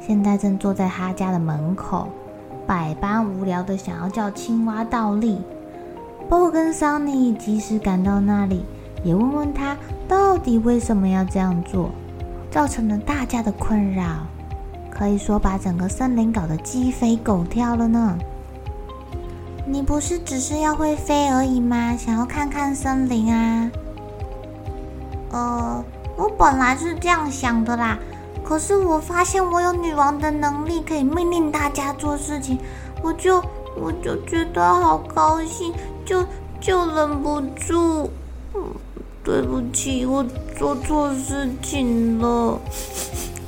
现在正坐在他家的门口，百般无聊的想要叫青蛙倒立。波跟桑尼及时赶到那里，也问问他到底为什么要这样做，造成了大家的困扰，可以说把整个森林搞得鸡飞狗跳了呢。你不是只是要会飞而已吗？想要看看森林啊？呃，我本来是这样想的啦。可是我发现我有女王的能力，可以命令大家做事情，我就我就觉得好高兴，就就忍不住。对不起，我做错事情了。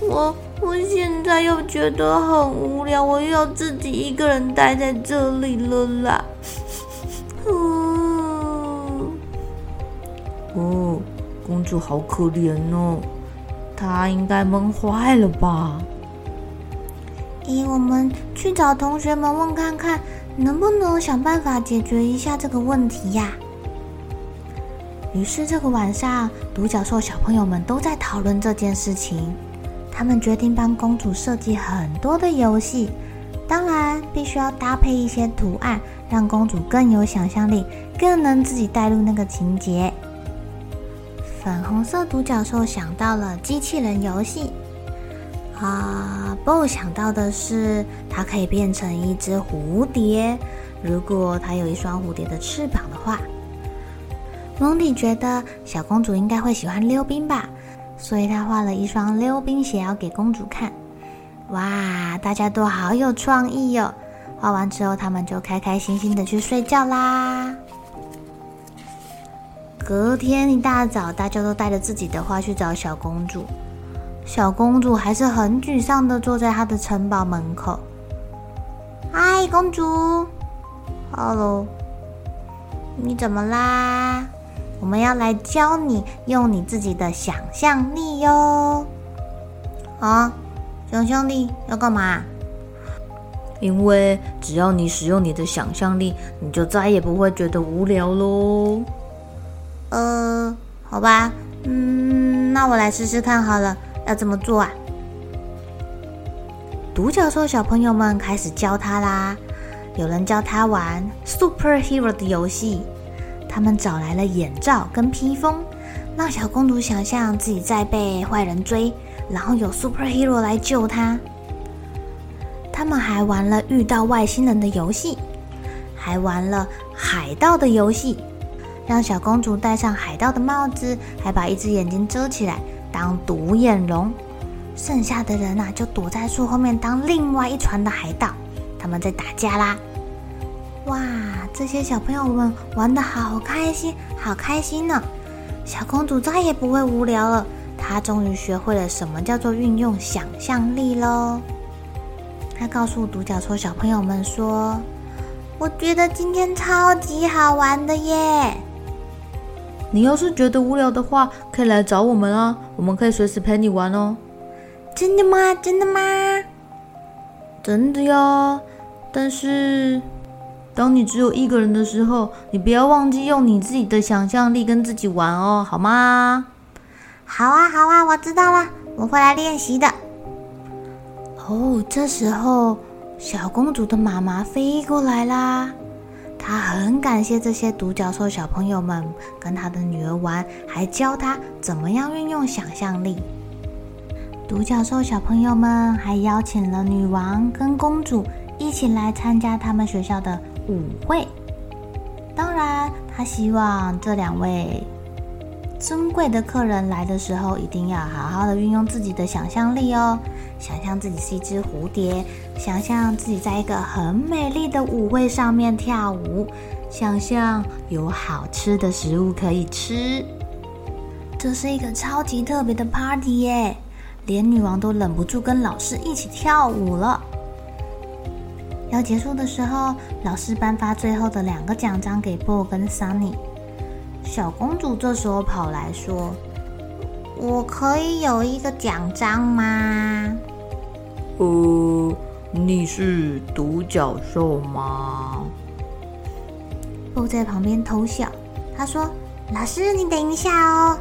我我现在又觉得很无聊，我又要自己一个人待在这里了啦。嗯，哦，公主好可怜哦。他应该闷坏了吧？咦，我们去找同学们问看看，能不能想办法解决一下这个问题呀？于是这个晚上，独角兽小朋友们都在讨论这件事情。他们决定帮公主设计很多的游戏，当然必须要搭配一些图案，让公主更有想象力，更能自己带入那个情节。粉红色独角兽想到了机器人游戏，啊，Bo 想到的是它可以变成一只蝴蝶，如果它有一双蝴蝶的翅膀的话。蒙蒂觉得小公主应该会喜欢溜冰吧，所以他画了一双溜冰鞋要给公主看。哇，大家都好有创意哟！画完之后，他们就开开心心的去睡觉啦。隔天一大早，大家都带着自己的画去找小公主。小公主还是很沮丧的坐在她的城堡门口。嗨，公主，Hello，你怎么啦？我们要来教你用你自己的想象力哟。啊，熊兄弟要干嘛？因为只要你使用你的想象力，你就再也不会觉得无聊喽。呃，好吧，嗯，那我来试试看好了，要怎么做啊？独角兽小朋友们开始教他啦，有人教他玩 superhero 的游戏，他们找来了眼罩跟披风，让小公主想象自己在被坏人追，然后有 superhero 来救她。他们还玩了遇到外星人的游戏，还玩了海盗的游戏。让小公主戴上海盗的帽子，还把一只眼睛遮起来当独眼龙。剩下的人啊，就躲在树后面当另外一船的海盗。他们在打架啦！哇，这些小朋友们玩得好开心，好开心呢！小公主再也不会无聊了，她终于学会了什么叫做运用想象力喽。她告诉独角兽小朋友们说：“我觉得今天超级好玩的耶！”你要是觉得无聊的话，可以来找我们啊，我们可以随时陪你玩哦。真的吗？真的吗？真的呀。但是，当你只有一个人的时候，你不要忘记用你自己的想象力跟自己玩哦，好吗？好啊，好啊，我知道了，我会来练习的。哦，这时候小公主的妈妈飞过来啦。他很感谢这些独角兽小朋友们跟他的女儿玩，还教他怎么样运用想象力。独角兽小朋友们还邀请了女王跟公主一起来参加他们学校的舞会。当然，他希望这两位尊贵的客人来的时候，一定要好好的运用自己的想象力哦。想象自己是一只蝴蝶，想象自己在一个很美丽的舞会上面跳舞，想象有好吃的食物可以吃。这是一个超级特别的 party 耶，连女王都忍不住跟老师一起跳舞了。要结束的时候，老师颁发最后的两个奖章给 Bo 跟 Sunny。小公主这时候跑来说：“我可以有一个奖章吗？”“呃，你是独角兽吗？”Bo 在旁边偷笑，他说：“老师，你等一下哦。”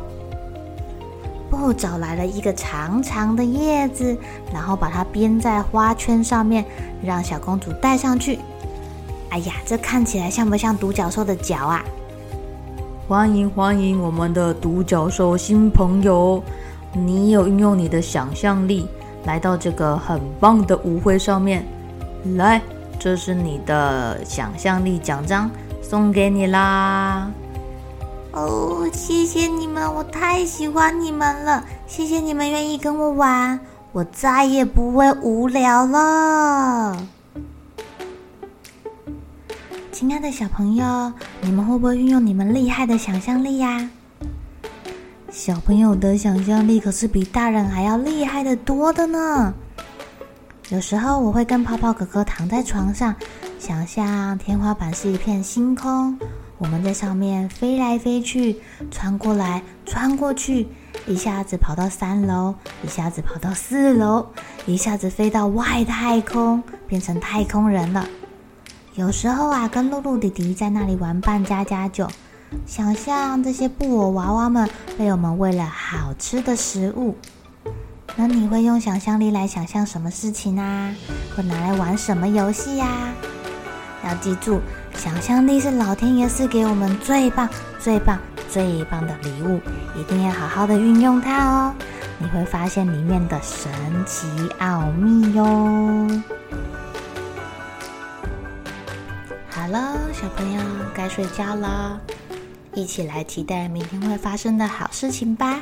Bo 找来了一个长长的叶子，然后把它编在花圈上面，让小公主戴上去。哎呀，这看起来像不像独角兽的角啊？欢迎欢迎我们的独角兽新朋友！你有运用你的想象力来到这个很棒的舞会上面，来，这是你的想象力奖章，送给你啦！哦，谢谢你们，我太喜欢你们了！谢谢你们愿意跟我玩，我再也不会无聊了。亲爱的小朋友，你们会不会运用你们厉害的想象力呀？小朋友的想象力可是比大人还要厉害的多的呢。有时候我会跟泡泡哥哥躺在床上，想象天花板是一片星空，我们在上面飞来飞去，穿过来穿过去，一下子跑到三楼，一下子跑到四楼，一下子飞到外太空，变成太空人了。有时候啊，跟露露弟弟在那里玩扮家家酒，想象这些布偶娃娃们被我们喂了好吃的食物。那你会用想象力来想象什么事情啊？会拿来玩什么游戏呀？要记住，想象力是老天爷赐给我们最棒、最棒、最棒的礼物，一定要好好的运用它哦。你会发现里面的神奇奥秘哟。好了，小朋友该睡觉了，一起来期待明天会发生的好事情吧。